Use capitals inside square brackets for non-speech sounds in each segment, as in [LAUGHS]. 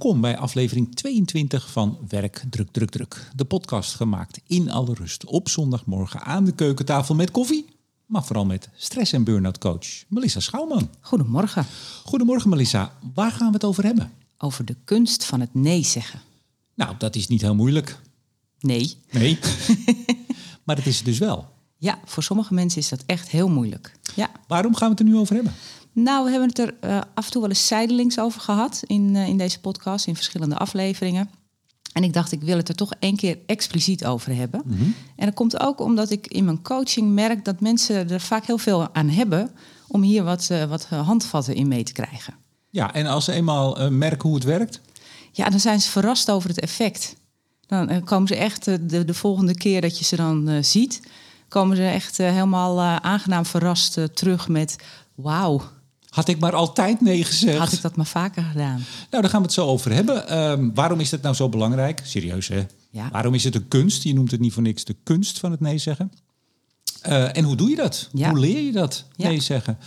Welkom bij aflevering 22 van Werk Druk Druk Druk. De podcast gemaakt in alle rust op zondagmorgen aan de keukentafel met koffie. Maar vooral met stress- en burn-out coach Melissa Schouwman. Goedemorgen. Goedemorgen Melissa, waar gaan we het over hebben? Over de kunst van het nee zeggen. Nou, dat is niet heel moeilijk. Nee. Nee. [LAUGHS] maar dat is het dus wel. Ja, voor sommige mensen is dat echt heel moeilijk. Ja. Waarom gaan we het er nu over hebben? Nou, we hebben het er uh, af en toe wel eens zijdelings over gehad in, uh, in deze podcast, in verschillende afleveringen. En ik dacht, ik wil het er toch één keer expliciet over hebben. Mhm. En dat komt ook omdat ik in mijn coaching merk dat mensen er vaak heel veel aan hebben om hier wat, uh, wat handvatten in mee te krijgen. Ja, en als ze eenmaal merken hoe het werkt? Ja, dan zijn ze verrast over het effect. Dan komen ze echt de, de volgende keer dat je ze dan ziet, komen ze echt helemaal aangenaam verrast terug met wauw. Had ik maar altijd nee gezegd. Had ik dat maar vaker gedaan. Nou, daar gaan we het zo over hebben. Um, waarom is het nou zo belangrijk? Serieus, hè? Ja. Waarom is het een kunst? Je noemt het niet voor niks de kunst van het nee zeggen. Uh, en hoe doe je dat? Ja. Hoe leer je dat, Ja. nee zeggen?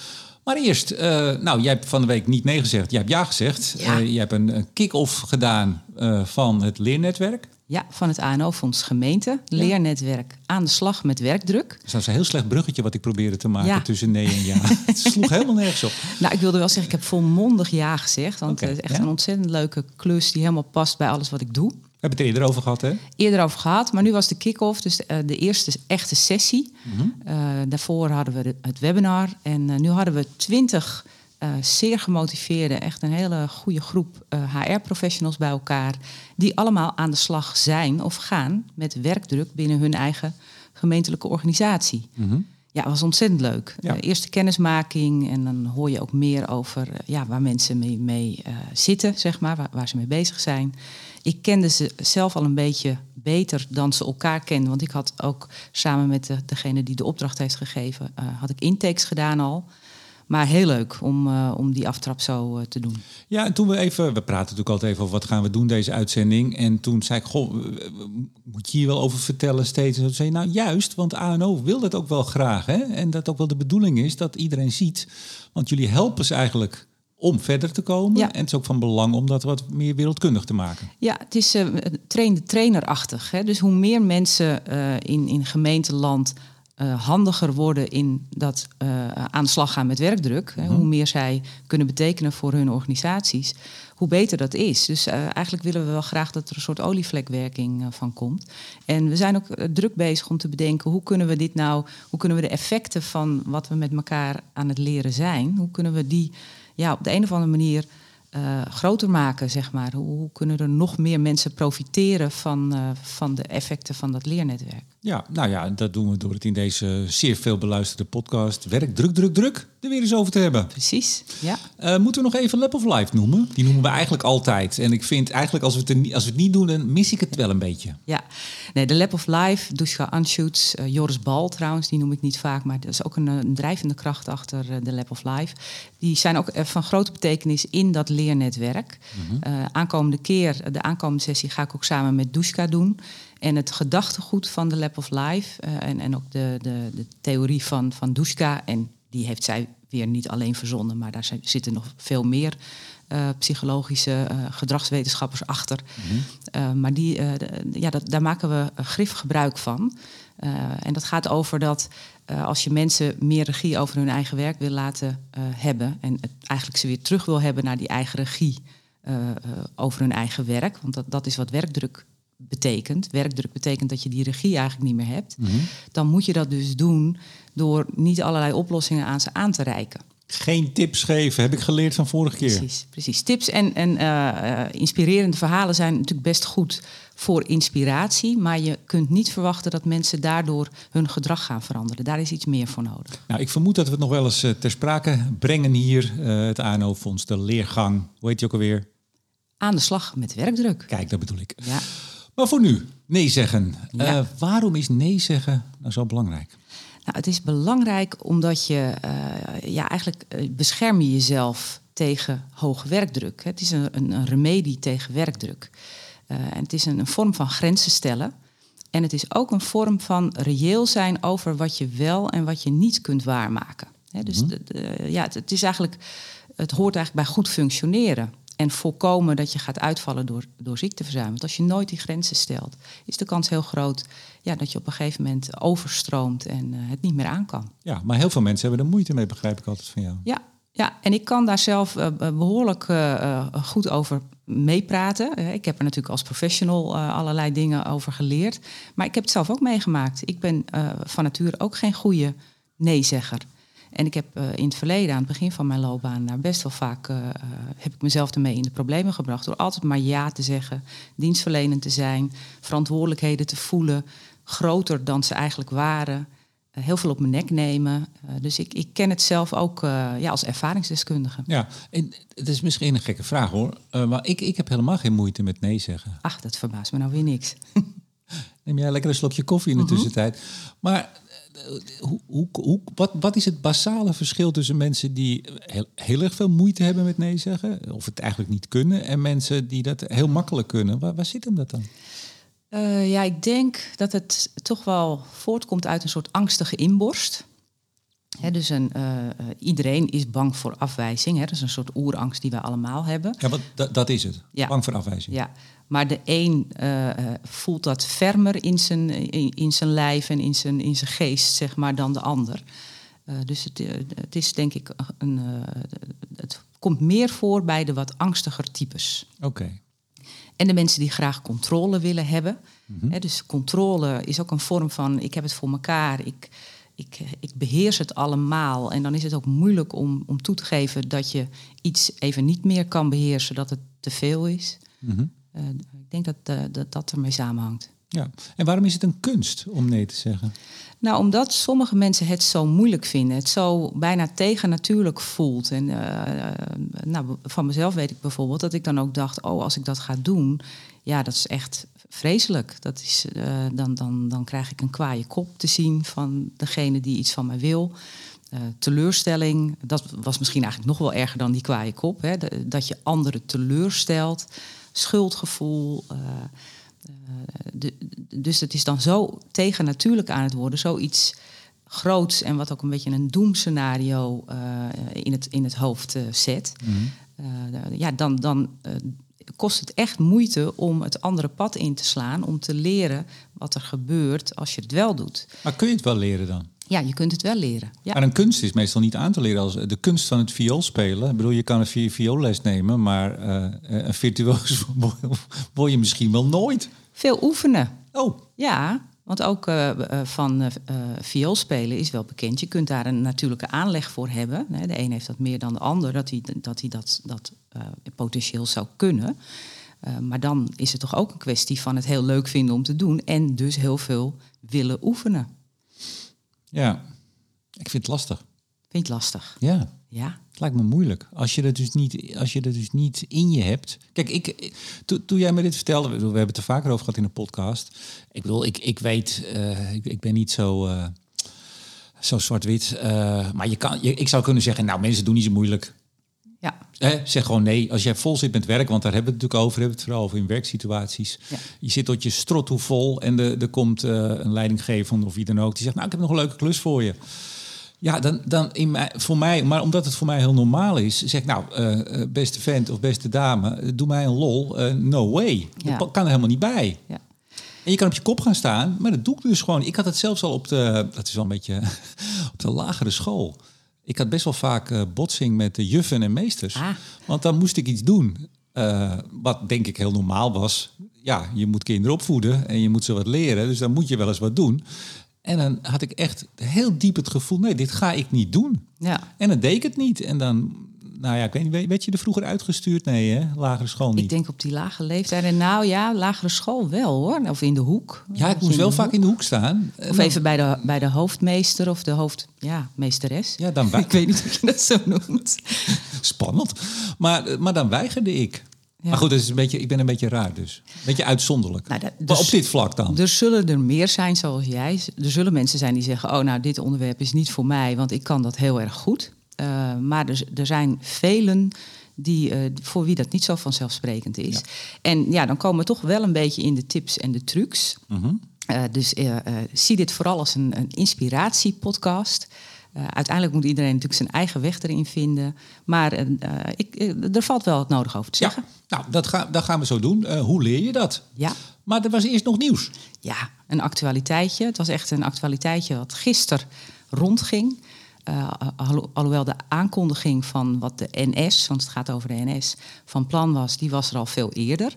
Maar eerst, uh, nou, jij hebt van de week niet nee gezegd. Jij hebt ja gezegd. Uh, je hebt een, een kick-off gedaan van het leernetwerk. Ja, van het ANO-fonds Gemeente. Leernetwerk aan de slag met werkdruk. Dat is een heel slecht bruggetje wat ik probeerde te maken Ja. tussen nee en ja. [LAUGHS] het sloeg helemaal nergens op. Nou, ik wilde wel zeggen, ik heb volmondig ja gezegd. Want het is echt ja. een ontzettend leuke klus die helemaal past bij alles wat ik doe. We hebben het er eerder over gehad, hè? Eerder over gehad, maar nu was de kick-off, dus de, eh, de eerste echte sessie. Mhm. Eh, daarvoor hadden we de- het webinar en eh, nu hadden we twintig eh, zeer gemotiveerde, echt een hele goede groep HR-professionals bij elkaar, die allemaal aan de slag zijn of gaan met werkdruk binnen hun eigen gemeentelijke organisatie. Mhm. Ja, was ontzettend leuk. Ja. Eh, eerste kennismaking en dan hoor je ook meer over eh, ja, waar mensen mee, mee eh, zitten, zeg maar, waar, waar ze mee bezig zijn. Ik kende ze zelf al een beetje beter dan ze elkaar kenden. Want ik had ook samen met de, degene die de opdracht heeft gegeven, eh, had ik intakes gedaan al. Maar heel leuk om, eh, om die aftrap zo eh, te doen. Ja, en toen we even, we praten natuurlijk altijd even over wat gaan we doen deze uitzending. En toen zei ik, goh, eh, eh, moet je hier wel over vertellen steeds? En toen zei je, nou juist, want ANO wil dat ook wel graag. Hè? En dat ook wel de bedoeling is dat iedereen ziet. Want jullie helpen ze eigenlijk om verder te komen. Ja. En het is ook van belang om dat wat meer wereldkundig te maken. Ja, het is eh train trainerachtig. Hè? Dus hoe meer mensen eh, in, in gemeenteland eh, handiger worden in dat eh, aan de slag gaan met werkdruk, hè, hoe meer zij kunnen betekenen voor hun organisaties, hoe beter dat is. Dus eh, eigenlijk willen we wel graag dat er een soort olievlekwerking van komt. En we zijn ook druk bezig om te bedenken hoe kunnen we dit nou, hoe kunnen we de effecten van wat we met elkaar aan het leren zijn, hoe kunnen we die ja, op de een of andere manier eh, groter maken, zeg maar. Hoe, hoe kunnen er nog meer mensen profiteren van, eh, van de effecten van dat leernetwerk? Ja, nou ja, dat doen we door het in deze zeer veel beluisterde podcast Werk Druk Druk Druk er weer eens over te hebben. Precies, ja. Eh, moeten we nog even Lab of Life noemen? Die noemen we eigenlijk altijd. En ik vind eigenlijk als we het, er niet, als we het niet doen, dan mis ik het wel een beetje. Ja, nee, de Lab of Life, Duska Anschutz, eh, Joris Bal trouwens, die noem ik niet vaak, maar dat is ook een, eh, een drijvende kracht achter de Lab of Life. Die zijn ook van grote betekenis in dat leernetwerk. Eh, aankomende keer, de aankomende sessie, ga ik ook samen met Duska doen. En het gedachtegoed van de Lab of Life en, en ook de, de, de theorie van, van Duska, en die heeft zij weer niet alleen verzonnen, maar daar zijn- zitten nog veel meer eh, psychologische eh, gedragswetenschappers achter. Eh, maar die, ja, dat, daar maken we grif gebruik van. En dat gaat over dat als je mensen meer regie over hun eigen werk wil laten hebben... en het, eigenlijk ze weer terug wil hebben naar die eigen regie over hun eigen werk... want dat, dat is wat werkdruk betekent. Werkdruk betekent dat je die regie eigenlijk niet meer hebt. Dan moet je dat dus doen door niet allerlei oplossingen aan ze aan te reiken. Geen tips geven, heb ik geleerd van vorige keer. Precies, precies. Tips en, en eh, eh, inspirerende verhalen zijn natuurlijk best goed voor inspiratie. Maar je kunt niet verwachten dat mensen daardoor hun gedrag gaan veranderen. Daar is iets meer voor nodig. Nou, ik vermoed dat we het nog wel eens eh, ter sprake brengen hier. het ANO-fonds, de leergang. Hoe heet die ook alweer? Aan de slag met werkdruk. Kijk, dat bedoel ik. Ja. Maar voor nu, nee zeggen. Ja. Eh, waarom is nee zeggen nou zo belangrijk? Nou, het is belangrijk omdat je eh, ja, eigenlijk eh, bescherm je jezelf tegen hoge werkdruk. Het is een, een, een remedie tegen werkdruk. En het is een, een vorm van grenzen stellen. En het is ook een vorm van reëel zijn over wat je wel en wat je niet kunt waarmaken. Dus de- de- ja, het, het is eigenlijk, het hoort eigenlijk bij goed functioneren. En En voorkomen dat je gaat uitvallen door, door ziekteverzuim. Want als je nooit die grenzen stelt, is de kans heel groot ja, dat je op een gegeven moment overstroomt en eh, het niet meer aan kan. Ja, maar heel veel mensen hebben er moeite mee, begrijp ik altijd van jou. Ja, ja, en ik kan daar zelf uh, behoorlijk uh, goed over meepraten. Ik heb er natuurlijk als professional allerlei dingen over geleerd. Maar ik heb het zelf ook meegemaakt. Ik ben van nature ook geen goede nee-zegger. En ik heb in het verleden, aan het begin van mijn loopbaan, daar best wel vaak heb ik mezelf ermee in de problemen gebracht. Door altijd maar ja te zeggen, dienstverlenend te zijn, verantwoordelijkheden te voelen, groter dan ze eigenlijk waren. Eh, heel veel op mijn nek nemen. Dus ik, ik ken het zelf ook ja, als ervaringsdeskundige. Ja, en het is misschien een gekke vraag hoor. maar ik, ik heb helemaal geen moeite met nee zeggen. Ach, dat verbaast me nou weer niks. Neem jij lekker een slokje koffie in de mhm. tussentijd. Maar hoe, hoe, hoe, wat, wat is het basale verschil tussen mensen die heel, heel erg veel moeite hebben met nee zeggen, of het eigenlijk niet kunnen, en mensen die dat heel makkelijk kunnen? Waar, waar zit hem dat dan? Uh, ja, ik denk dat het toch wel voortkomt uit een soort angstige inborst. He, dus een, uh, iedereen is bang voor afwijzing. Hè? Dat is een soort oerangst die wij allemaal hebben. Ja, wat, dat is het. Ja. Bang voor afwijzing. Ja, maar de een uh, voelt dat fermer in zijn, in, in, zijn lijf en in zijn, in zijn geest, zeg maar, dan de ander. dus het, het is denk ik een. het komt meer voor bij de wat angstiger types. Oké. En de mensen die graag controle willen hebben. Mhm. dus controle is ook een vorm van ik heb het voor mekaar, ik, ik, ik beheers het allemaal. En dan is het ook moeilijk om, om toe te geven dat je iets even niet meer kan beheersen, dat het te veel is. Mhm. Eh, ik denk dat, uh, dat dat ermee samenhangt. Ja, en waarom is het een kunst om nee te zeggen? Nou, omdat sommige mensen het zo moeilijk vinden, het zo bijna tegennatuurlijk voelt. En uh, nou, van mezelf weet ik bijvoorbeeld dat ik dan ook dacht: oh, als ik dat ga doen, ja, dat is echt vreselijk. Dat is, dan, dan, dan krijg ik een kwaaie kop te zien van degene die iets van mij wil. Uh, teleurstelling, dat was misschien eigenlijk nog wel erger dan die kwaaie kop. Hè? dat je anderen teleurstelt, schuldgevoel. De, dus het is dan zo tegennatuurlijk aan het worden, zoiets groots en wat ook een beetje een doemscenario uh, in, het, in het hoofd zet. Mm ja, dan, dan kost het echt moeite om het andere pad in te slaan, om te leren wat er gebeurt als je het wel doet. Maar kun je het wel leren dan? Ja, je kunt het wel leren. Ja. Maar een kunst is meestal niet aan te leren als de kunst van het viool spelen. Ik bedoel, je kan een vioolles nemen, maar een virtuoos [LAUGHS] word je misschien wel nooit. Veel oefenen. Oh. Ja, want ook uh, van uh, vioolspelen is wel bekend. Je kunt daar een natuurlijke aanleg voor hebben. De een heeft dat meer dan de ander, dat hij dat, hij dat, dat potentieel zou kunnen. maar dan is het toch ook een kwestie van het heel leuk vinden om te doen en dus heel veel willen oefenen. Ja, ik vind het lastig. Vind je het lastig? Ja. Ja. Het lijkt me moeilijk. Als je dat dus niet, als je dat dus niet in je hebt. Kijk, ik, toen jij me dit vertelde, we hebben het er vaker over gehad in de podcast. Ik bedoel, ik, ik weet, uh, ik, ik, ben niet zo, uh, zo zwart-wit. Uh, maar je kan, je, ik zou kunnen zeggen, nou, mensen doen niet zo moeilijk. Ja. Eh, zeg gewoon nee. Als jij vol zit met werk, want daar hebben we het natuurlijk over, hebben we het vooral over in werksituaties. Ja. Je zit tot je strot hoe vol en er komt een leidinggever of wie dan ook die zegt, nou, ik heb nog een leuke klus voor je. Ja, dan, dan in voor mij, maar omdat het voor mij heel normaal is, zeg ik nou, uh, beste vent of beste dame, doe mij een lol. Uh, no way. Ja. Dat kan er helemaal niet bij. Ja. En je kan op je kop gaan staan, maar dat doe ik dus gewoon. Ik had het zelfs al op de, dat is wel een beetje, [LAUGHS] op de lagere school. Ik had best wel vaak botsing met de juffen en meesters. Ah. Want dan moest ik iets doen. wat denk ik heel normaal was. Ja, je moet kinderen opvoeden en je moet ze wat leren. Dus dan moet je wel eens wat doen. En dan had ik echt heel diep het gevoel, nee, dit ga ik niet doen. Ja. En dan deed ik het niet. En dan, nou ja, ik weet niet, werd je er vroeger uitgestuurd? Nee, hè? lagere school niet. Ik denk op die lage leeftijd. En nou ja, lagere school wel hoor. Of in de hoek. Ja, ik moest wel vaak in de hoek staan. Of even bij de, bij de hoofdmeester of de hoofdmeesteres. Ja, dan [LAUGHS] ik weet niet of je dat zo noemt. Spannend. Maar, maar dan weigerde ik. Maar goed, is een beetje, ik ben een beetje raar dus. Een beetje uitzonderlijk. Nou, dus, op dit vlak dan. Er zullen er meer zijn zoals jij. Er zullen mensen zijn die zeggen... oh, nou, dit onderwerp is niet voor mij, want ik kan dat heel erg goed. Uh, maar er, er zijn velen die, uh, voor wie dat niet zo vanzelfsprekend is. En ja, dan komen we toch wel een beetje in de tips en de trucs. Uh, dus zie dit vooral als een, een inspiratiepodcast... Uh, uiteindelijk moet iedereen natuurlijk zijn eigen weg erin vinden. Maar uh, ik, er valt wel het nodig over te zeggen. Ja, nou, dat, ga, dat gaan we zo doen. hoe leer je dat? Ja. Maar er was eerst nog nieuws. Ja, een actualiteitje. Het was echt een actualiteitje wat gisteren rondging. Alhoewel de aankondiging van wat de NS, want het gaat over de NS, van plan was, die was er al veel eerder.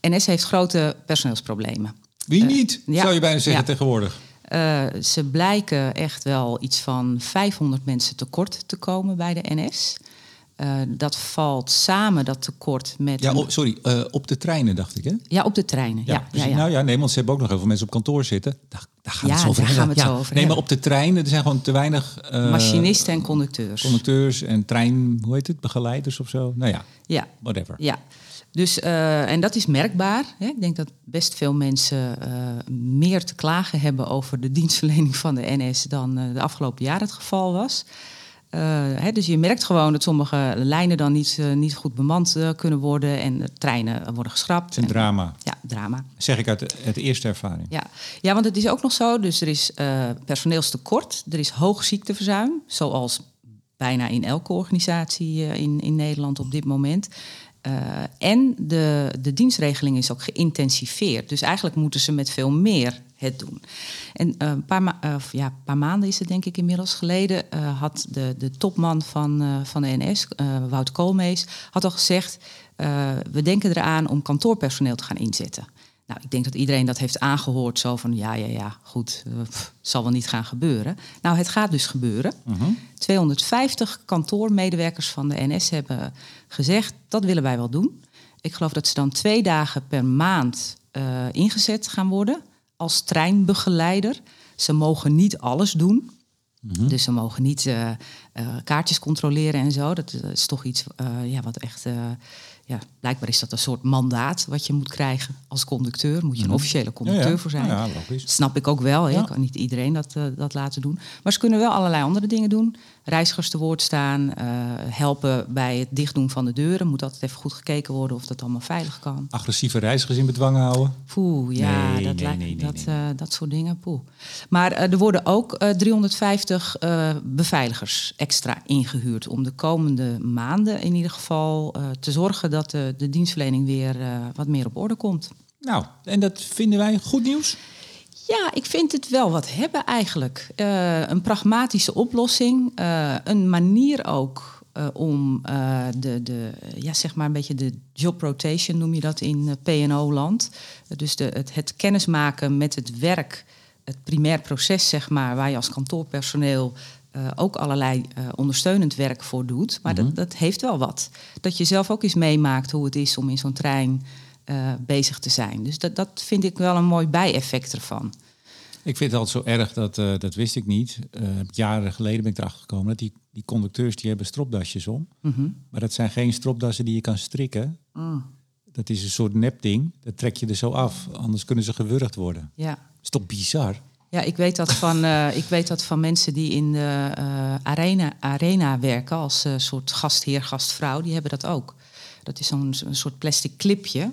NS heeft grote personeelsproblemen. Wie niet, zou je bijna zeggen tegenwoordig? Uh, ze blijken echt wel iets van 500 mensen tekort te komen bij de NS. Uh, dat valt samen, dat tekort, met... Ja, op, sorry, uh, op de treinen dacht ik, hè? Ja, op de treinen, ja. ja, ja, ja. Nou ja, nee, want ze hebben ook nog heel veel mensen op kantoor zitten. Daar, daar gaan we het zo over daar gaan we het zo over Nee, maar hebben. op de treinen, er zijn gewoon te weinig... Uh, Machinisten en conducteurs. Conducteurs en trein, hoe heet het, begeleiders of zo? Nou ja, Ja, whatever. ja. Dus, uh, en dat is merkbaar. Hè? Ik denk dat best veel mensen uh, meer te klagen hebben over de dienstverlening van de NS dan uh, de afgelopen jaar het geval was. Hè, dus je merkt gewoon dat sommige lijnen dan niet, niet goed bemand kunnen worden en treinen worden geschrapt. Het is een en, drama. Ja, drama. Zeg ik uit de, uit de eerste ervaring. Ja. ja, want het is ook nog zo, dus er is personeelstekort, er is hoog ziekteverzuim, zoals bijna in elke organisatie in, in Nederland op dit moment. Uh, en de, de dienstregeling is ook geïntensiveerd. Dus eigenlijk moeten ze met veel meer het doen. En uh, een paar, ma uh, ja, paar maanden is het denk ik inmiddels geleden... had de, de topman van, van de NS, Wout Koolmees, had al gezegd... we denken eraan om kantoorpersoneel te gaan inzetten. Nou, ik denk dat iedereen dat heeft aangehoord, zo van ja, ja, ja, goed, pff, zal wel niet gaan gebeuren. Nou, het gaat dus gebeuren. Uh -huh. 250 kantoormedewerkers van de NS hebben gezegd, dat willen wij wel doen. Ik geloof dat ze dan twee dagen per maand uh, ingezet gaan worden als treinbegeleider. Ze mogen niet alles doen. -huh. Dus ze mogen niet uh, kaartjes controleren en zo. Dat is toch iets ja, wat echt ja, blijkbaar is dat een soort mandaat wat je moet krijgen als conducteur. Moet je een officiële conducteur ja, ja. voor zijn. Ja, logisch. Dat snap ik ook wel. Ja. kan niet iedereen dat, uh, dat laten doen. Maar ze kunnen wel allerlei andere dingen doen. Reizigers te woord staan, uh, helpen bij het dichtdoen van de deuren. Moet altijd even goed gekeken worden of dat allemaal veilig kan. Agressieve reizigers in bedwang houden. Poeh, ja, nee, dat, nee, dat, uh, dat soort dingen. Poeh. Maar er worden ook 350 beveiligers extra ingehuurd... om de komende maanden in ieder geval te zorgen dat de, de dienstverlening weer uh, wat meer op orde komt. Nou, en dat vinden wij goed nieuws? Ja, ik vind het wel wat hebben eigenlijk. Uh, een pragmatische oplossing, uh, een manier ook om de, de, ja, zeg maar een beetje de job rotation noem je dat in PNO-land. dus de, het, het kennismaken met het werk, het primair proces zeg maar, waar je als kantoorpersoneel uh, ook allerlei uh, ondersteunend werk voor doet. Maar mm -hmm. dat, dat, heeft wel wat. Dat je zelf ook eens meemaakt hoe het is om in zo'n trein uh, bezig te zijn. Dus dat, dat vind ik wel een mooi bijeffect ervan. Ik vind het altijd zo erg, dat, dat wist ik niet. jaren geleden ben ik erachter gekomen dat die, die conducteurs die hebben stropdasjes om. Mm -hmm. Maar dat zijn geen stropdassen die je kan strikken. Mm. Dat is een soort nepding. Dat trek je er zo af, anders kunnen ze gewurgd worden. Ja. Dat is toch bizar? Ja, ik weet dat van, uh, ik weet dat van mensen die in de uh, arena, arena werken als uh, soort gastheer, gastvrouw, die hebben dat ook. Dat is zo'n soort plastic clipje.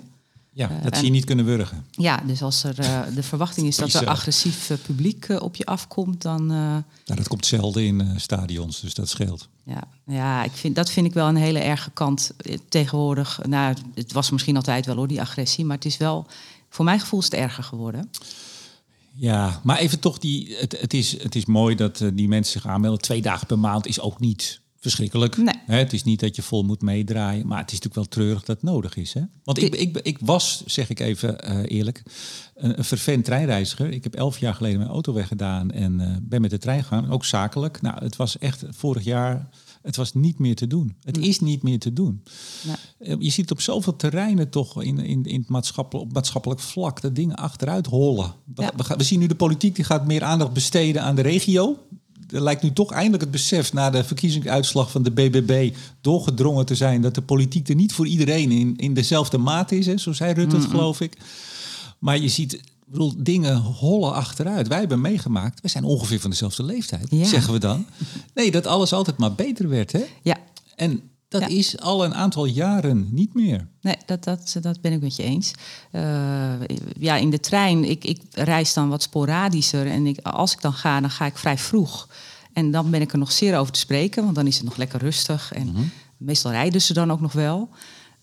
Ja, dat ze je niet kunnen wurgen. Ja, dus als er de verwachting is dat er agressief publiek op je afkomt, dan. Nou, dat komt zelden in stadions, dus dat scheelt. Ja, ja ik vind, dat vind ik wel een hele erge kant tegenwoordig. Nou, het was misschien altijd wel hoor, die agressie, maar het is wel, voor mijn gevoel is het erger geworden. Ja, maar even toch, die, het, het, is, het is mooi dat uh, die mensen zich aanmelden. Twee dagen per maand is ook niet verschrikkelijk. Nee. Hè, het is niet dat je vol moet meedraaien, maar het is natuurlijk wel treurig dat het nodig is. Hè? Want ik, ik, ik was, zeg ik even uh, eerlijk, een, een vervent treinreiziger. Ik heb elf jaar geleden mijn auto weggedaan en uh, ben met de trein gegaan, ook zakelijk. Nou, het was echt vorig jaar het was niet meer te doen. Het Hm. is niet meer te doen. Ja. Je ziet op zoveel terreinen toch in, in, in het maatschappelijk, op maatschappelijk vlak dat dingen achteruit hollen. We, Ja. we, gaan- we zien nu de politiek die gaat meer aandacht besteden aan de regio. Er lijkt nu toch eindelijk het besef na de verkiezingsuitslag van de BBB doorgedrongen te zijn dat de politiek er niet voor iedereen in, in dezelfde mate is. Hè? Zo zei Rutte geloof ik. Maar je ziet, ik bedoel, dingen hollen achteruit. Wij hebben meegemaakt, we zijn ongeveer van dezelfde leeftijd, Ja. zeggen we dan. Nee, dat alles altijd maar beter werd. Hè? Ja, En dat Ja. is al een aantal jaren niet meer. nee, dat, dat, dat ben ik met je eens. Eh, ja, in de trein, ik, ik reis dan wat sporadischer. En ik, als ik dan ga, dan ga ik vrij vroeg. En dan ben ik er nog zeer over te spreken, want dan is het nog lekker rustig. En Mhm. meestal rijden ze dan ook nog wel.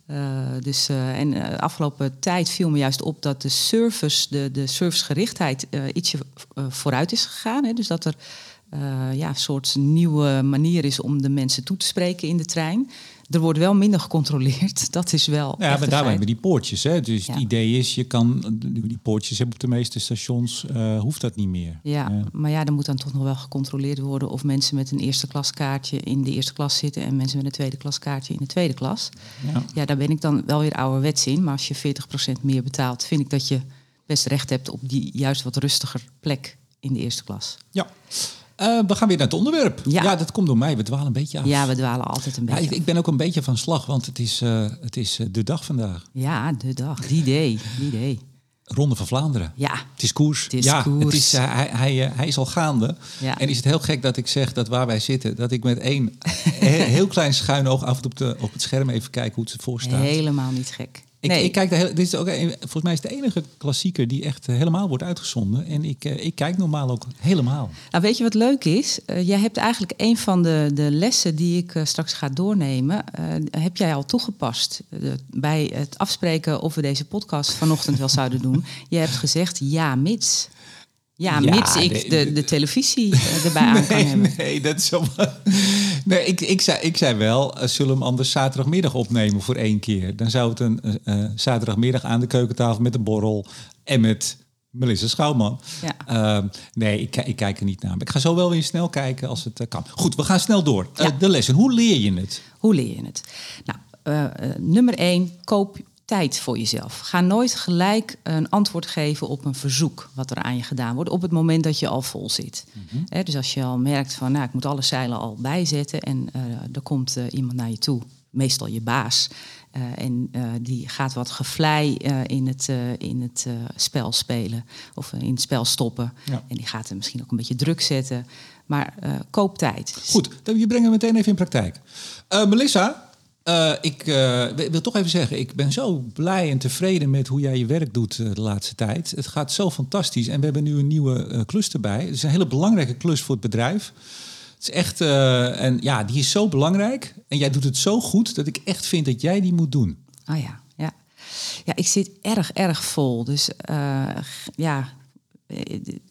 Eh, dus, eh, en eh, de afgelopen tijd viel me juist op dat de service, de, de servicegerichtheid, eh, ietsje eh, vooruit is gegaan. Hè? Dus dat er eh, ja, een soort nieuwe manier is om de mensen toe te spreken in de trein. Er wordt wel minder gecontroleerd. [LAUGHS] Dat is wel. Ja, echt maar een daar feit. hebben we die poortjes. Hè? Dus Ja. het idee is, je kan die poortjes hebben op de meeste stations, eh, hoeft dat niet meer. Ja, Ja. maar ja, dan moet dan toch nog wel gecontroleerd worden of mensen met een eerste klaskaartje in de eerste klas zitten en mensen met een tweede klaskaartje in de tweede klas. Ja. Ja, daar ben ik dan wel weer ouderwets in. Maar als je 40% meer betaalt, vind ik dat je best recht hebt op die juist wat rustiger plek in de eerste klas. Ja. Eh, we gaan weer naar het onderwerp. Ja. Ja. dat komt door mij. We dwalen een beetje af. Ja, we dwalen altijd een Ja, beetje. ik, ik ben ook een beetje van slag, want het is, eh, het is eh, de dag vandaag. Ja, de dag, die day, die day. Ronde van Vlaanderen. Ja, Het is koers. Het is ja, koers. Het is, hij, hij, hij is al gaande. Ja. En is het heel gek dat ik zeg dat waar wij zitten, dat ik met één [LAUGHS] he- heel klein schuin oog af en toe op, de, op het scherm even kijk hoe het ervoor staat. helemaal niet gek. Ik, nee, ik kijk de hele, dit is ook volgens mij is het de enige klassieker die echt eh, helemaal wordt uitgezonden. En ik, eh, ik kijk normaal ook helemaal. Nou, weet je wat leuk is? Eh, jij hebt eigenlijk een van de, de lessen die ik straks ga doornemen, heb jij al toegepast bij het afspreken of we deze podcast vanochtend wel zouden doen. Je hebt gezegd ja, mits. Ja, Ja, mits ik de- de, televisie eh, erbij aan [LAUGHS] kan Nee, hebben. nee, dat is zo. [LAUGHS] Nee, ik, ik, zei, ik zei wel, eh, zullen we hem anders zaterdagmiddag opnemen voor één keer? Dan zou het een eh, zaterdagmiddag aan de keukentafel met een borrel en met Melissa Schouwman. Ja. Ehm, nee, ik, ik kijk er niet naar. Maar ik ga zo wel weer snel kijken als het kan. Goed, we gaan snel door. Ja. de lessen. Hoe leer je het? Hoe leer je het? Nou, nummer één, koop tijd voor jezelf. Ga nooit gelijk een antwoord geven op een verzoek wat er aan je gedaan wordt op het moment dat je al vol zit. Hè, dus als je al merkt van, nou, ik moet alle zeilen al bijzetten en eh, er komt eh, iemand naar je toe, meestal je baas, eh, en die gaat wat gevlei in het, in het spel spelen of in het spel stoppen. Ja. En die gaat er misschien ook een beetje druk zetten. Maar koop tijd. Goed, dan- je brengt het meteen even in praktijk. Melissa, eh, ik eh, wil wil toch even zeggen, ik ben zo blij en tevreden met hoe jij je werk doet eh, de laatste tijd. Het gaat zo fantastisch en we hebben nu een nieuwe klus erbij. Het is een hele belangrijke klus voor het bedrijf. Het is echt, en ja, die is zo belangrijk en jij doet het zo goed dat ik echt vind dat jij die moet doen. Ah ja, ja. Ja, ik zit erg, erg vol. Dus ja,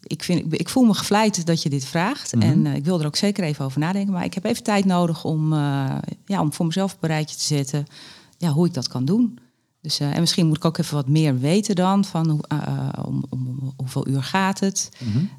ik, vind, ik voel me gevleid dat je dit vraagt. En eh, ik wil er ook zeker even over nadenken. Maar ik heb even tijd nodig om, eh, ja, om voor mezelf op een rijtje te zetten ja, hoe ik dat kan doen. Dus, eh, en misschien moet ik ook even wat meer weten dan van hoe, eh, eh, om, om, hoeveel uur gaat het.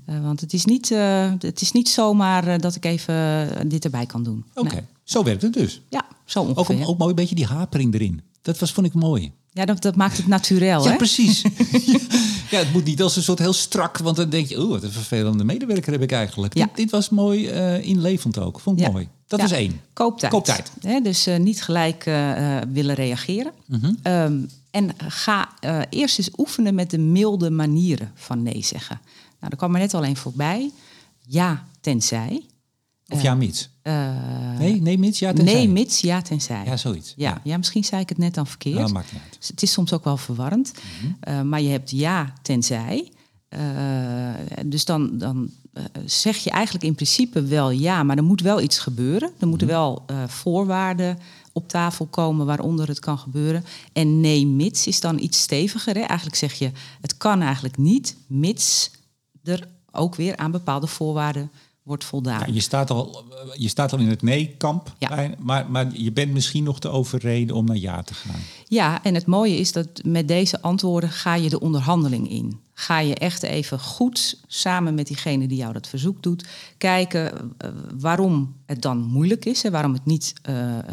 Eh, want het is niet, eh, het is niet zomaar eh, dat ik even eh, dit erbij kan doen. Oké, Nee. zo werkt het dus. Ja, zo Ook, ongeveer. een- ook mooi een beetje die hapering erin. Dat was, vond ik mooi. Ja, dat, dat maakt het naturel, Ja, hè? precies. [LAUGHS] [LAUGHS] ja, het moet niet als een soort heel strak, want dan denk je, oeh, wat een vervelende medewerker heb ik eigenlijk. Ja. Dit, dit was mooi eh, inlevend ook. Vond ik Ja. mooi. Dat Ja. was één. Kooptijd. Kooptijd. Hè, dus eh, niet gelijk eh, willen reageren. Mhm. Ehm, en ga eerst eens oefenen met de milde manieren van nee zeggen. Nou, daar kwam er net al een voorbij. Ja, tenzij. Of ja, mits. Eh, Nee, nee, mits, ja, tenzij. nee, mits, ja, tenzij. Ja, zoiets. Ja, ja, misschien zei ik het net dan verkeerd. Nou, maakt niet uit. Het is soms ook wel verwarrend. Mhm. Eh, maar je hebt ja, tenzij. Eh, dus dan, dan zeg je eigenlijk in principe wel ja, maar er moet wel iets gebeuren. Er moeten Mhm. wel voorwaarden op tafel komen waaronder het kan gebeuren. En nee, mits is dan iets steviger. Hè? Eigenlijk zeg je, het kan eigenlijk niet, mits er ook weer aan bepaalde voorwaarden wordt voldaan. Ja, je, staat al, je staat al in het nee-kamp, Ja. maar, maar je bent misschien nog te overreden om naar ja te gaan. Ja, en het mooie is dat met deze antwoorden ga je de onderhandeling in. Ga je echt even goed samen met diegene die jou dat verzoek doet, kijken eh, waarom het dan moeilijk is en waarom het niet eh, eh,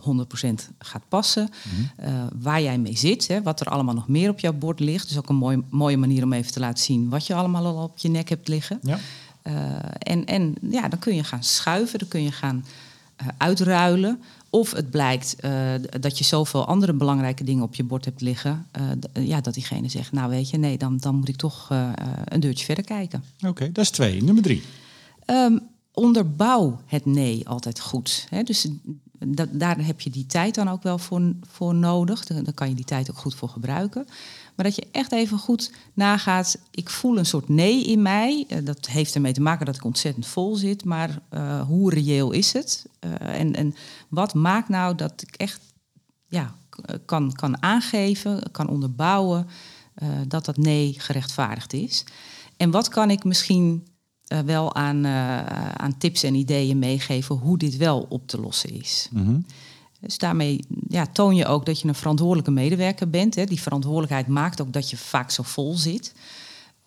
100% gaat passen. eh, waar jij mee zit, hè, wat er allemaal nog meer op jouw bord ligt. Dus ook een mooi, mooie manier om even te laten zien wat je allemaal al op je nek hebt liggen. Ja. Eh, en en ja, dan kun je gaan schuiven, dan kun je gaan eh, uitruilen. Of het blijkt eh, dat je zoveel andere belangrijke dingen op je bord hebt liggen. ja, dat diegene zegt, nou weet je, nee, dan, dan moet ik toch een deurtje verder kijken. Oké, dat is twee. Nummer drie. Ehm, onderbouw het nee altijd goed. Hè? Dus dat, daar heb je die tijd dan ook wel voor, voor nodig. Dan, dan kan je die tijd ook goed voor gebruiken. Maar dat je echt even goed nagaat. Ik voel een soort nee in mij. Eh, dat heeft ermee te maken dat ik ontzettend vol zit. Maar uh, hoe reëel is het? Uh, en, en wat maakt nou dat ik echt ja, kan, kan aangeven, kan onderbouwen dat dat nee gerechtvaardigd is? En wat kan ik misschien wel aan, aan tips en ideeën meegeven hoe dit wel op te lossen is? Mm dus daarmee ja, toon je ook dat je een verantwoordelijke medewerker bent. Hè. Die verantwoordelijkheid maakt ook dat je vaak zo vol zit.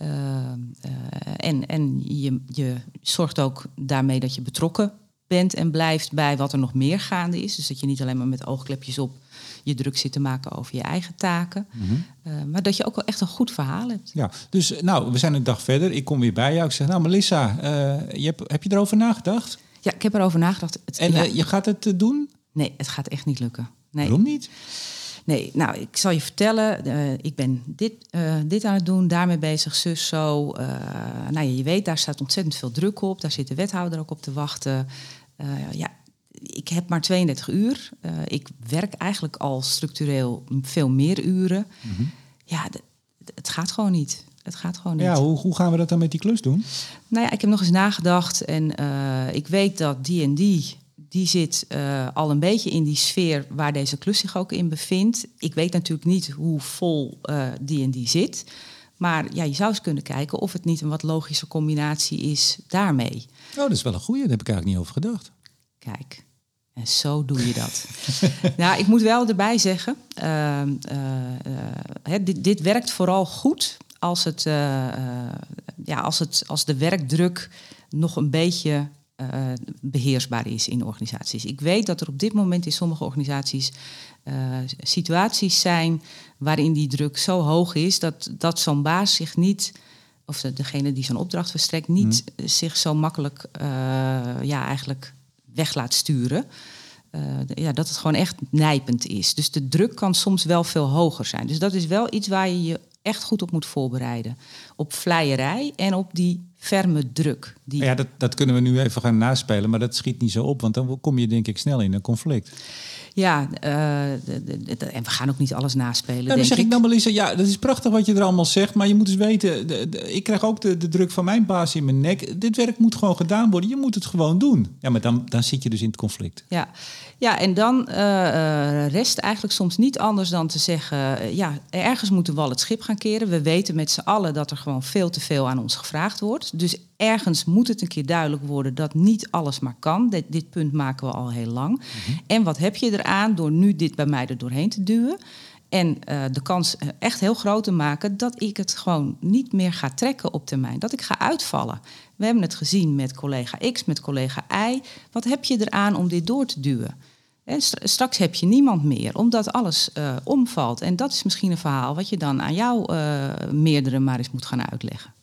Uh, uh, en en je, je zorgt ook daarmee dat je betrokken bent en blijft bij wat er nog meer gaande is. Dus dat je niet alleen maar met oogklepjes op je druk zit te maken over je eigen taken. Mhm. Uh, maar dat je ook wel echt een goed verhaal hebt. Ja, dus nou, we zijn een dag verder. Ik kom weer bij jou. Ik zeg, nou Melissa, je hebt, heb je erover nagedacht? Ja, ik heb erover nagedacht. Het, en ja. je gaat het doen? Nee, het gaat echt niet lukken. Nee. Waarom niet? Nee, nou, ik zal je vertellen. Uh, ik ben dit, uh, dit aan het doen, daarmee bezig, zus, zo. Uh, nou ja, je weet, daar staat ontzettend veel druk op. Daar zit de wethouder ook op te wachten. ja, ik heb maar 32 uur. ik werk eigenlijk al structureel veel meer uren. Mm -hmm. Ja, het gaat gewoon niet. Het gaat gewoon niet. Ja, hoe, hoe gaan we dat dan met die klus doen? Nou ja, ik heb nog eens nagedacht en ik weet dat die en die die zit uh, al een beetje in die sfeer waar deze klus zich ook in bevindt. Ik weet natuurlijk niet hoe vol uh, die en die zit. Maar ja, je zou eens kunnen kijken of het niet een wat logische combinatie is daarmee. Oh, dat is wel een goeie. Daar heb ik eigenlijk niet over gedacht. Kijk, en zo doe je dat. [LAUGHS] nou, ik moet wel erbij zeggen, uh, dit, dit, werkt vooral goed als, het, ja, als, het, als de werkdruk nog een beetje uh, beheersbaar is in organisaties. Ik weet dat er op dit moment in sommige organisaties uh, situaties zijn waarin die druk zo hoog is dat, dat zo'n baas zich niet, of degene die zo'n opdracht verstrekt, niet mm. zich zo makkelijk uh, ja, eigenlijk weg laat sturen. ja, dat het gewoon echt nijpend is. Dus de druk kan soms wel veel hoger zijn. Dus dat is wel iets waar je je echt goed op moet voorbereiden. Op vleierij en op die ferme druk. Die... Ja, dat, dat kunnen we nu even gaan naspelen, maar dat schiet niet zo op, want dan kom je denk ik snel in een conflict. Ja, uh, en we gaan ook niet alles naspelen. Ja, dan zeg ik, ik dan Melissa, ja, dat is prachtig wat je er allemaal zegt, maar je moet eens weten, de, de, ik krijg ook de, de druk van mijn baas in mijn nek. Dit werk moet gewoon gedaan worden, je moet het gewoon doen. Ja, maar dan, dan zit je dus in het conflict. Ja, ja en dan uh, rest eigenlijk soms niet anders dan te zeggen, ja, ergens moeten we al het schip gaan keren. We weten met z'n allen dat er gewoon veel te veel aan ons gevraagd wordt. Dus ergens moet het een keer duidelijk worden dat niet alles maar kan. Dit, dit punt maken we al heel lang. Mm -hmm. En wat heb je eraan door nu dit bij mij er doorheen te duwen? En uh, de kans echt heel groot te maken dat ik het gewoon niet meer ga trekken op termijn. Dat ik ga uitvallen. We hebben het gezien met collega X, met collega Y. Wat heb je eraan om dit door te duwen? En straks heb je niemand meer, omdat alles uh, omvalt. En dat is misschien een verhaal wat je dan aan jouw uh, meerdere maar eens moet gaan uitleggen.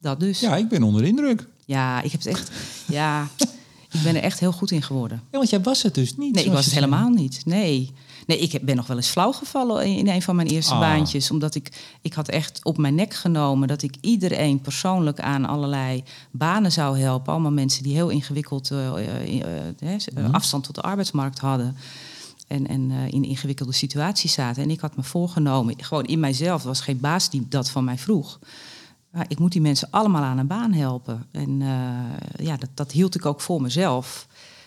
Dat dus. Ja, ik ben onder indruk. Ja, ik heb het echt. Ja, ik ben er echt heel goed in geworden. Ja, want jij was het dus niet. Nee, ik was het helemaal niet. Nee. Nee, ik ben nog wel eens flauw gevallen in een van mijn eerste Ah. baantjes. Omdat ik, ik had echt op mijn nek genomen dat ik iedereen persoonlijk aan allerlei banen zou helpen. Allemaal mensen die heel ingewikkeld uh, uh, uh, Mhm. afstand tot de arbeidsmarkt hadden. En, en in ingewikkelde situaties zaten. En ik had me voorgenomen, gewoon in mijzelf, er was geen baas die dat van mij vroeg. Maar ik moet die mensen allemaal aan een baan helpen. En ja, dat, dat hield ik ook voor mezelf.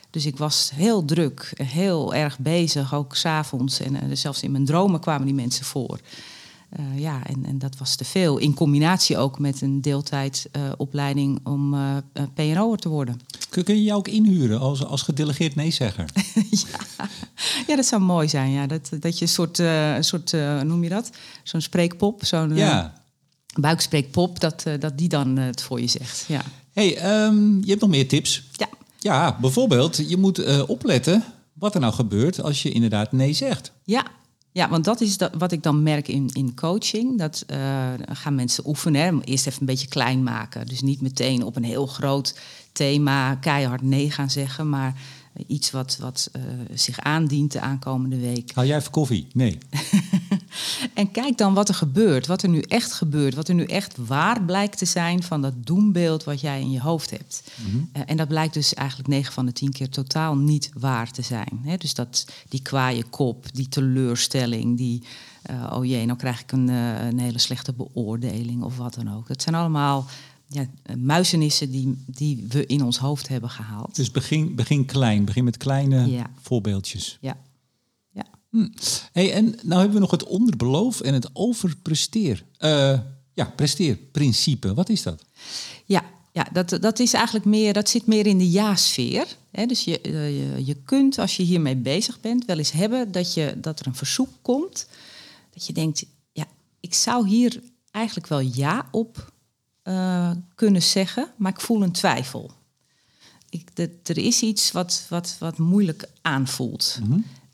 Dus ik was heel druk, heel erg bezig, ook s'avonds. En uh, zelfs in mijn dromen kwamen die mensen voor. Uh, ja, en, en dat was te veel. In combinatie ook met een deeltijdopleiding om uh, PNO'er te worden. Kun, kun je jou ook inhuren als, als gedelegeerd nee-zegger? [LAUGHS] ja. ja, dat zou mooi zijn. Ja. Dat, dat je een soort, soort noem je dat? Zo'n spreekpop, zo'n ja. buikspreekpop, dat, dat die dan het voor je zegt. Ja. hey, um, je hebt nog meer tips. Ja. Ja, bijvoorbeeld, je moet uh, opletten wat er nou gebeurt als je inderdaad nee zegt. Ja, ja, want dat is dat, wat ik dan merk in, in coaching. Dat uh, gaan mensen oefenen. Hè. Eerst even een beetje klein maken. Dus niet meteen op een heel groot thema keihard nee gaan zeggen. Maar iets wat, wat uh, zich aandient de aankomende week. Haal jij even koffie? Nee. [LAUGHS] En kijk dan wat er gebeurt, wat er nu echt gebeurt, wat er nu echt waar blijkt te zijn van dat doembeeld wat jij in je hoofd hebt. Eh, en dat blijkt dus eigenlijk 9 van de 10 keer totaal niet waar te zijn. Hè? Dus dat die kwaaie kop, die teleurstelling, die eh, oh jee, nou krijg ik een, eh, een hele slechte beoordeling of wat dan ook. Dat zijn allemaal ja, muizenissen die, die we in ons hoofd hebben gehaald. Dus begin, begin klein, begin met kleine Ja. voorbeeldjes. Ja. Ja. Hey, en nou hebben we nog het onderbeloof en het overpresteer. Eh, ja, presteerprincipe. Wat is dat? Ja, ja dat, dat, is eigenlijk meer, dat zit meer in de ja-sfeer. Dus je, eh, je, je kunt, als je hiermee bezig bent, wel eens hebben dat, je, dat er een verzoek komt. Dat je denkt, ja, ik zou hier eigenlijk wel ja op eh, kunnen zeggen, maar ik voel een twijfel. Ik, de, er is iets wat, wat, wat moeilijk aanvoelt.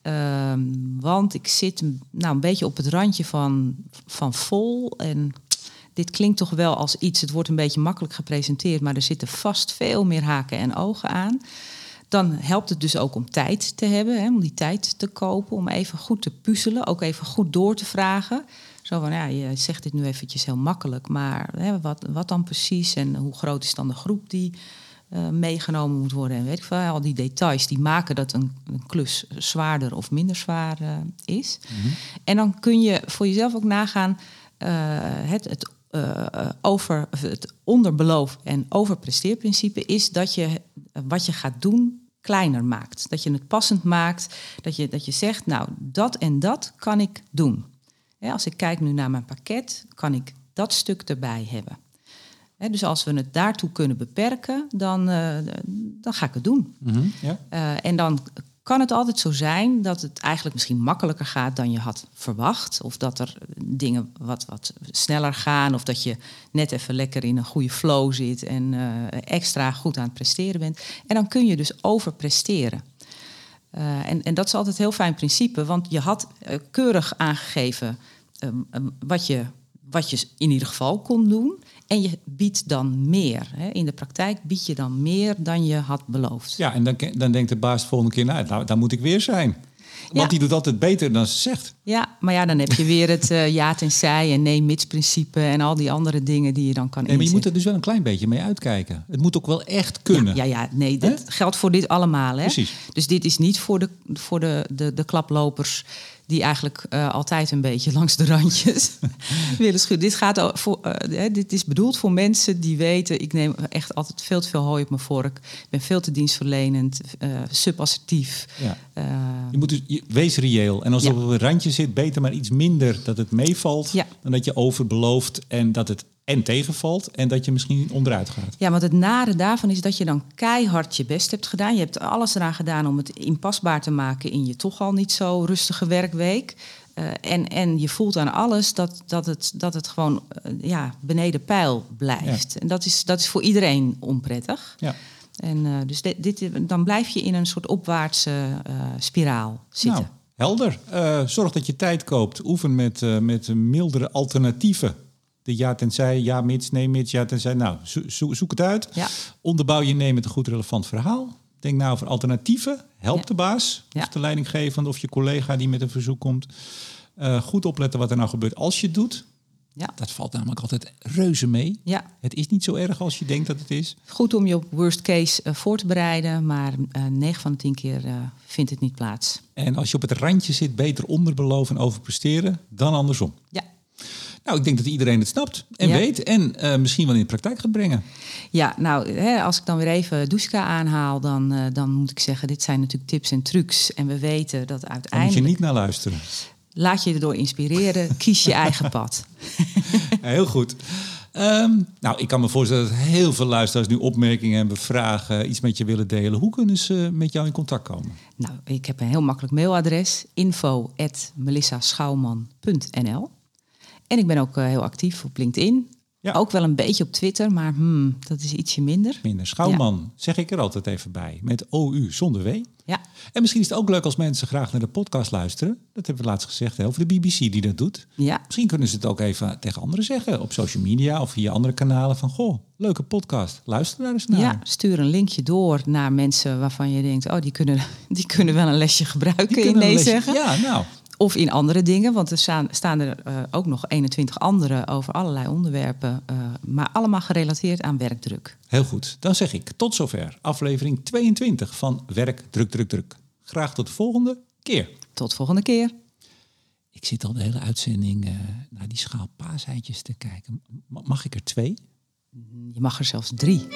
Ehm, want ik zit nou, een beetje op het randje van, van vol. En dit klinkt toch wel als iets, het wordt een beetje makkelijk gepresenteerd, maar er zitten vast veel meer haken en ogen aan. Dan helpt het dus ook om tijd te hebben, hè, om die tijd te kopen, om even goed te puzzelen, ook even goed door te vragen. Zo van, ja, je zegt dit nu eventjes heel makkelijk, maar hè, wat, wat dan precies en hoe groot is dan de groep die eh, meegenomen moet worden? En weet ik veel, al die details die maken dat een, een klus zwaarder of minder zwaar eh, is. En dan kun je voor jezelf ook nagaan eh, het, het, over, het onderbeloof en overpresteerprincipe is dat je wat je gaat doen kleiner maakt. Dat je het passend maakt. Dat je, dat je zegt, nou, dat en dat kan ik doen. Als ik kijk nu naar mijn pakket, kan ik dat stuk erbij hebben. Dus als we het daartoe kunnen beperken, dan, eh, dan ga ik het doen. Ja? Eh, en dan kan het altijd zo zijn dat het eigenlijk misschien makkelijker gaat dan je had verwacht. Of dat er dingen wat, wat sneller gaan. Of dat je net even lekker in een goede flow zit en eh, extra goed aan het presteren bent. En dan kun je dus overpresteren. En, en dat is altijd een heel fijn principe, want je had keurig aangegeven ehm, ehm, wat, je, wat je in ieder geval kon doen. En je biedt dan meer. Hè. In de praktijk bied je dan meer dan je had beloofd. ja, en dan, dan denkt de baas de volgende keer, nou, daar, daar moet ik weer zijn. Want Ja. die doet altijd beter dan ze zegt. Ja, maar ja, dan heb je weer het eh, ja tenzij en nee mits principe en al die andere dingen die je dan kan Nee, maar je moet er dus wel een klein beetje mee uitkijken. Het moet ook wel echt kunnen. Ja, ja, ja, nee, dat geldt voor dit allemaal. Hè? Precies. Dus dit is niet voor de, voor de, de, de klaplopers die eigenlijk eh, altijd een beetje [LAUGHS] langs de randjes willen schudden. Dit, gaat voor, eh, dit is bedoeld voor mensen die weten... ik neem echt altijd veel te veel hooi op mijn vork. Ik ben veel te dienstverlenend, eh subassertief. Ja. Je moet dus, je- wees reëel. En als Ja. het op een randje zit, beter maar iets minder dat het meevalt. Ja. Dan dat je overbelooft en dat het en tegenvalt. En dat je misschien onderuit gaat. Ja, want het nare daarvan is dat je dan keihard je best hebt gedaan. Je hebt alles eraan gedaan om het inpasbaar te maken in je toch al niet zo rustige werkweek. Eh, en, en je voelt aan alles dat, dat, het, dat het gewoon eh, ja, beneden pijl blijft. En dat is, dat is voor iedereen onprettig. Ja. En eh, dus dit, dit, dan blijf je in een soort opwaartse spiraal zitten. Nou, helder. Zorg dat je tijd koopt. Oefen met, met mildere alternatieven. De ja tenzij, ja mits, nee mits, ja tenzij. Nou, zo- zo- zoek het uit. Ja. Onderbouw je nee met een goed relevant verhaal. Denk nou over alternatieven. Help Ja. de baas, of de leidinggevende of je collega die met een verzoek komt. Eh, goed opletten wat er nou gebeurt als je het doet. Ja. Dat valt namelijk altijd reuze mee. ja, Het is niet zo erg als je denkt dat het is. goed om je op worst case eh, voor te bereiden, maar eh 9 van de 10 keer vindt het niet plaats. En als je op het randje zit, beter onderbeloven en overpresteren dan andersom. Ja. Nou, ik denk dat iedereen het snapt en Ja. weet en eh, misschien wel in de praktijk gaat brengen. Ja, nou, hè, als ik dan weer even Duska aanhaal, dan, eh, dan moet ik zeggen, dit zijn natuurlijk tips en trucs. En we weten dat Daar moet je uiteindelijk... niet naar luisteren. Laat je erdoor inspireren, [LAUGHS] kies je eigen pad. [LAUGHS] Heel goed. Ehm, nou, ik kan me voorstellen dat heel veel luisteraars nu opmerkingen hebben, vragen, iets met je willen delen. Hoe kunnen ze met jou in contact komen? Nou, ik heb een heel makkelijk mailadres, info.melissaschouwman.nl En ik ben ook eh, heel actief op LinkedIn. Ja. Ook wel een beetje op Twitter, maar hmm, dat is ietsje minder. Minder Schouwman, zeg ik er altijd even bij, met OU zonder W. Ja, En misschien is het ook leuk als mensen graag naar de podcast luisteren. Dat hebben we laatst gezegd, hè, over de BBC die dat doet. ja, Misschien kunnen ze het ook even tegen anderen zeggen op social media of via andere kanalen van goh, leuke podcast. Luister daar eens naar. ja, stuur een linkje door naar mensen waarvan je denkt, oh, die kunnen, [LAUGHS] die kunnen wel een lesje gebruiken in lesje- zeggen. Ja, nou. Of in andere dingen, want er staan, staan er uh, ook nog 21 andere over allerlei onderwerpen, uh, maar allemaal gerelateerd aan werkdruk. Heel goed, dan zeg ik tot zover aflevering 22 van Werk, Druk, Druk, Druk. Graag tot de volgende keer. Tot de volgende keer. Ik zit al de hele uitzending uh, naar die schaal paaseitjes te kijken. Mag ik er twee? Je mag er zelfs drie.